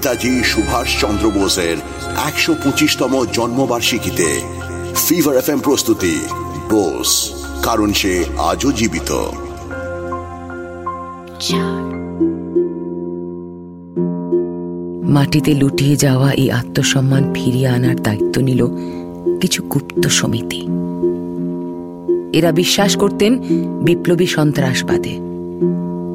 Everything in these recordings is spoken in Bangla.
নেতাজি সুভাষ চন্দ্র বোসের একশো পঁচিশতম জন্মবার্ষিকীতে ফিভার এফ এম প্রস্তুতি, বোস, কারণ সে আজও জীবিত। মাটিতে লুটিয়ে যাওয়া এই আত্মসম্মান ফিরিয়ে আনার দায়িত্ব নিল কিছু গুপ্ত সমিতি। এরা বিশ্বাস করতেন বিপ্লবী সন্ত্রাসবাদে।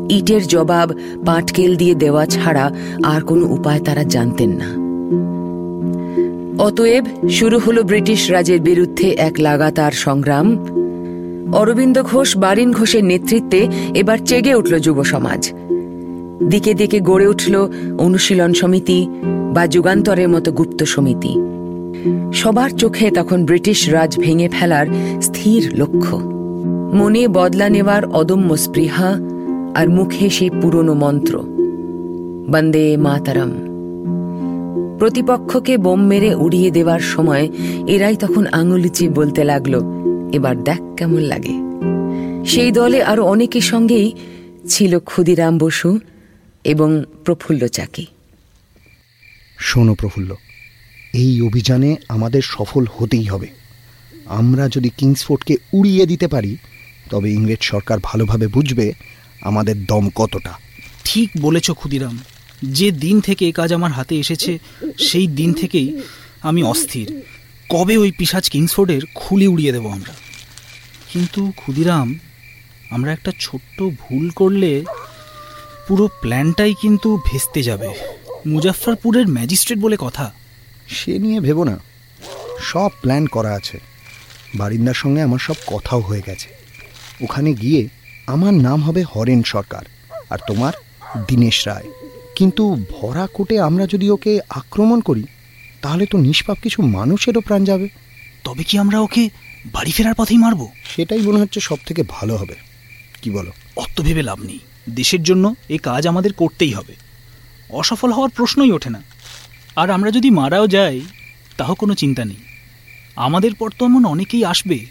ইটের জবাব পাটকেল দিয়ে দেওয়া ছাড়া আর কোনো উপায় তারা জানতেন না। অতএব শুরু হলো ব্রিটিশ রাজের বিরুদ্ধে এক লাগাতার সংগ্রাম। অরবিন্দ ঘোষ, বারিন ঘোষের নেতৃত্বে এবার চেগে উঠল যুব সমাজ। দিকে দিকে গড়ে উঠল অনুশীলন সমিতি বা যুগান্তরের মতো গুপ্ত সমিতি। সবার চোখে তখন ব্রিটিশ রাজ ভেঙে ফেলার স্থির লক্ষ্য। মনে বদলা নেওয়ার অদম্য স্পৃহা আর মুখে সেই পুরনো মন্ত্র, বন্দে মাতারাম। প্রতিপক্ষকে বোম মেরে উড়িয়ে দেওয়ার সময় এরাই তখন আঙুলিচি বলতে লাগল, এবার দেখ কেমন লাগে। সেই দলে আরও অনেকের সঙ্গেই ছিল ক্ষুদিরাম বসু এবং প্রফুল্ল চাকি। শোনো প্রফুল্ল, এই অভিযানে আমাদের সফল হতেই হবে। আমরা যদি কিংসফোর্ডকে উড়িয়ে দিতে পারি, তবে ইংরেজ সরকার ভালোভাবে বুঝবে আমাদের দম কতটা? ঠিক বলেছ ক্ষুদিরাম। যে দিন থেকে এ কাজ আমার হাতে এসেছে সেই দিন থেকেই আমি অস্থির। কবে ওই পিসাজ কিংসফোর্ডের খুলি উড়িয়ে দেব আমরা? কিন্তু ক্ষুদিরাম আমরা একটা ছোট্ট ভুল করলে পুরো প্ল্যানটাই কিন্তু ভেস্তে যাবে। মুজাফরপুরের ম্যাজিস্ট্রেট বলে কথা। সে নিয়ে ভেবো না। সব প্ল্যান করা আছে। বারিন্দার সঙ্গে আমার সব কথাও হয়ে গেছে। ওখানে গিয়ে আমার নাম হবে হরেন সরকার আর তোমার দীনেশ রায়। কিন্তু ভরা কোটে আমরা যদি ওকে আক্রমণ করি তাহলে তো নিষ্পাপ কিছু মানুষেরও প্রাণ যাবে। তবে কি আমরা ওকে বাড়ি ফেরার পথেই মারব? সেটাই মনে হচ্ছে সব থেকে ভালো হবে। কি বলো? অত ভেবে লাভ নেই। দেশের জন্য এ কাজ আমাদের করতেই হবে। অসফল হওয়ার প্রশ্নই ওঠে না। আর আমরা যদি মারাও যাই তাও কোনো চিন্তা নেই। আমাদের পর তো এমন অনেকেই আসবে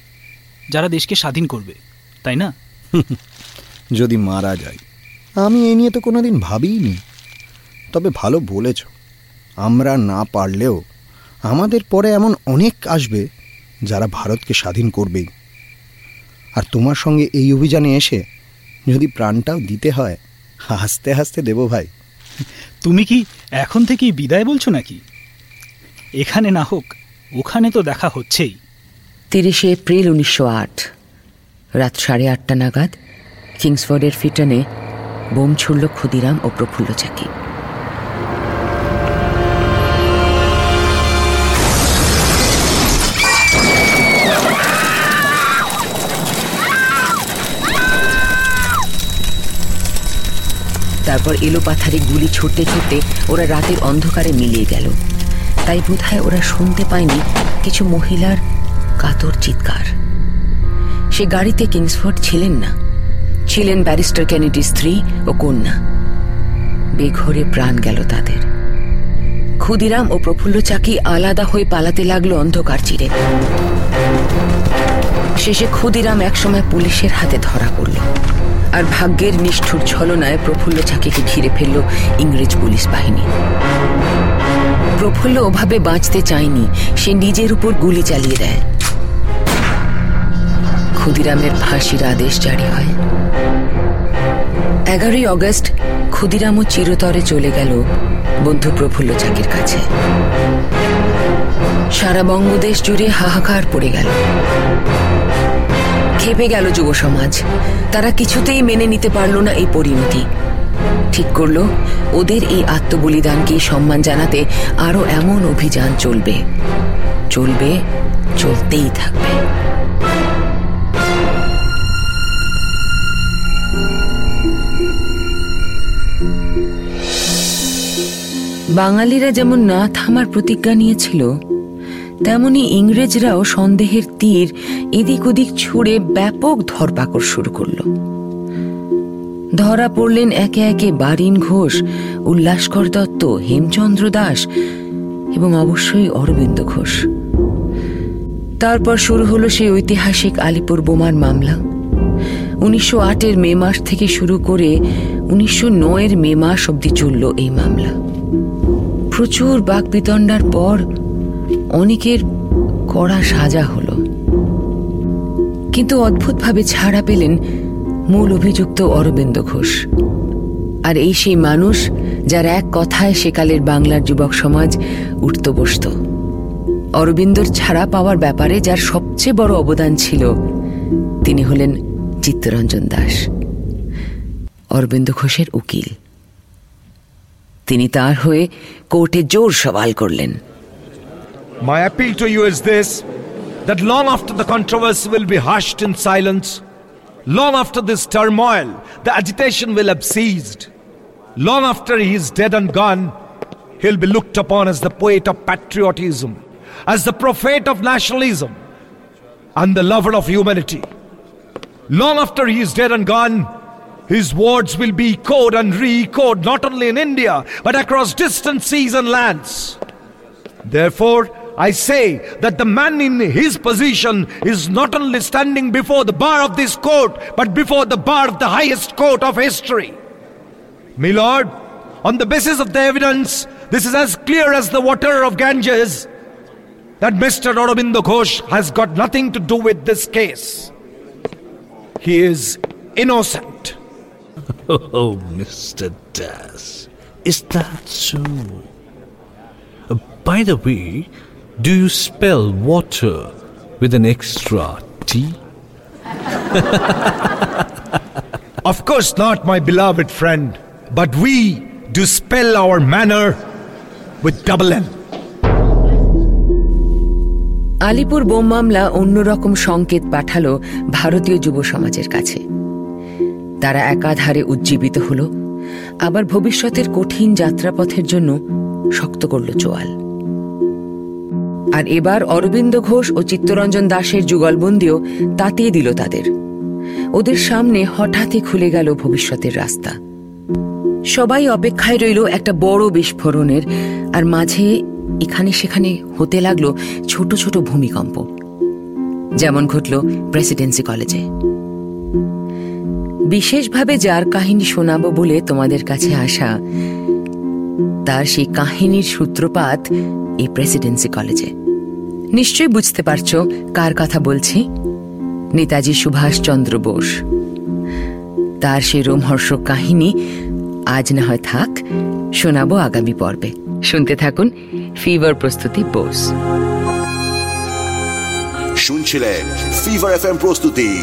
যারা দেশকে স্বাধীন করবে তাই না? যদি মারা যায়। আমি এই নিয়ে তো কোনোদিন ভাবিনি তবে ভালো বলেছ। আমরা না পারলেও আমাদের পরে এমন অনেক আসবে যারা ভারতকে স্বাধীন করবেই। আর তোমার সঙ্গে এই অভিযানে এসে যদি প্রাণটাও দিতে হয় হাসতে হাসতে দেব ভাই। তুমি কি এখন থেকেই বিদায় বলছো নাকি? এখানে না হোক ওখানে তো দেখা হচ্ছেই। তিরিশে এপ্রিল উনিশশো আট রাত সাড়ে আটটা নাগাদ। কিংসফোর্ডের ফিটনে বোম ছুড়ল ক্ষুদিরাম ও প্রফুল্ল চাকি। তারপর এলো পাথারে গুলি ছুটতে ছুটতে ওরা রাতের অন্ধকারে মিলিয়ে গেল। তাই বোধহয় ওরা শুনতে পায়নি কিছু মহিলার কাতর চিৎকার। সে গাড়িতে কিংসফোর্ড ছিলেন না। ছিলেন ব্যারিস্টার কেনেডির স্ত্রী ও কন্যা। বেঘরে প্রাণ গেল তাদের। ক্ষুদিরাম ও প্রফুল্ল চাকি আলাদা হয়ে পালাতে লাগল অন্ধকার চিরে। শেষে ক্ষুদিরাম একসময় পুলিশের হাতে ধরা পড়ল আর ভাগ্যের নিষ্ঠুর ছলনায় প্রফুল্ল চাকিকে ঘিরে ফেলল ইংরেজ পুলিশ বাহিনী। প্রফুল্ল ওভাবে বাঁচতে চায়নি, সে নিজের উপর গুলি চালিয়ে দেয়। ক্ষুদিরামের ফাঁসির আদেশ জারি হয়। এগারোই অগস্ট ক্ষুদিরামও চিরতরে চলে গেল বন্ধু প্রফুল্ল চাকির কাছে। সারা বঙ্গদেশ জুড়ে হাহাকার পড়ে গেল। খেপে গেল যুব সমাজ। তারা কিছুতেই মেনে নিতে পারল না এই পরিণতি। ঠিক করল, ওদের এই আত্মবলিদানকে সম্মান জানাতে আরও এমন অভিযান চলবে। চলবে, চলতেই থাকবে। বাঙালিরা যেমন না থামার প্রতিজ্ঞা নিয়েছিল, তেমনি ইংরেজরাও সন্দেহের তীর এদিক ওদিক ছুড়ে ব্যাপক ধরপাকড় শুরু করল। ধরা পড়লেন একে একে বারিন ঘোষ, উল্লাসকর দত্ত, হেমচন্দ্র দাস এবং অবশ্যই অরবিন্দ ঘোষ। তারপর শুরু হলো সেই ঐতিহাসিক আলিপুর বোমার মামলা। উনিশশো আটের মে মাস থেকে শুরু করে উনিশশো নয়ের মে মাস অব্দি চলল এই মামলা। প্রচুর বাক বিতণ্ডার পর অনেকের কড়া সাজা হল। কিন্তু অদ্ভুতভাবে ছাড়া পেলেন মূল অভিযুক্ত অরবিন্দ ঘোষ। আর এই সেই মানুষ যার এক কথায় সেকালের বাংলার যুবক সমাজ উঠত বসত। অরবিন্দর ছাড়া পাওয়ার ব্যাপারে যার সবচেয়ে বড় অবদান ছিল, তিনি হলেন চিত্তরঞ্জন দাস, অরবিন্দ ঘোষের উকিল। তিনি তার হয়ে কোর্টে জোর সওয়াল করলেন My appeal to you is this that long after the controversy will be hushed in silence, long after this turmoil, the agitation will have ceased. Long after he is dead and gone, he'll be looked upon as the poet of patriotism, as the prophet of nationalism, and the lover of humanity. Long after he is dead and gone, his words will be echoed and re echoed not only in India, but across distant seas and lands. Therefore, I say that the man in his position is not only standing before the bar of this court, but before the bar of the highest court of history. My lord, on the basis of the evidence, this is as clear as the water of Ganges that Mr. Aurobindo Ghosh has got nothing to do with this case. He is innocent. Oh, Mr. Das, is that so? Uh, by the way, do you spell water with an extra T? Of course not, my beloved friend, but we do spell our manner with double N. Alipore bomb মামলা অন্যরকম সংকেত পাঠালো ভারতীয় যুব সমাজের কাছে তারা একাধারে উজ্জীবিত হল, আবার ভবিষ্যতের কঠিন যাত্রাপথের জন্য শক্ত করল চোয়াল। আর এবার অরবিন্দ ঘোষ ও চিত্তরঞ্জন দাসের যুগলবন্দিও তাতিয়ে দিল তাদের। ওদের সামনে হঠাৎই খুলে গেল ভবিষ্যতের রাস্তা। সবাই অপেক্ষায় রইল একটা বড় বিস্ফোরণের, আর মাঝে এখানে সেখানে হতে লাগল ছোট ছোট ভূমিকম্প, যেমন ঘটল প্রেসিডেন্সি কলেজে। বিশেষভাবে যার কাহিনী শোনাবো বলে তোমাদের কাছে আসা, তার সেই কাহিনীর সূত্রপাত এই প্রেসিডেন্সি কলেজে। নিশ্চয়ই বুঝতে পারছ কার কথা বলছি? নেতাজি সুভাষচন্দ্র বোস। তার সেই রোমহর্ষক কাহিনী আজ না হয় থাক, শোনাবো আগামী পর্বে। শুনতে থাকুন ফিভার প্রস্তুতি বোস। শুনছিলেন ফিভার এফ প্রস্তুতি?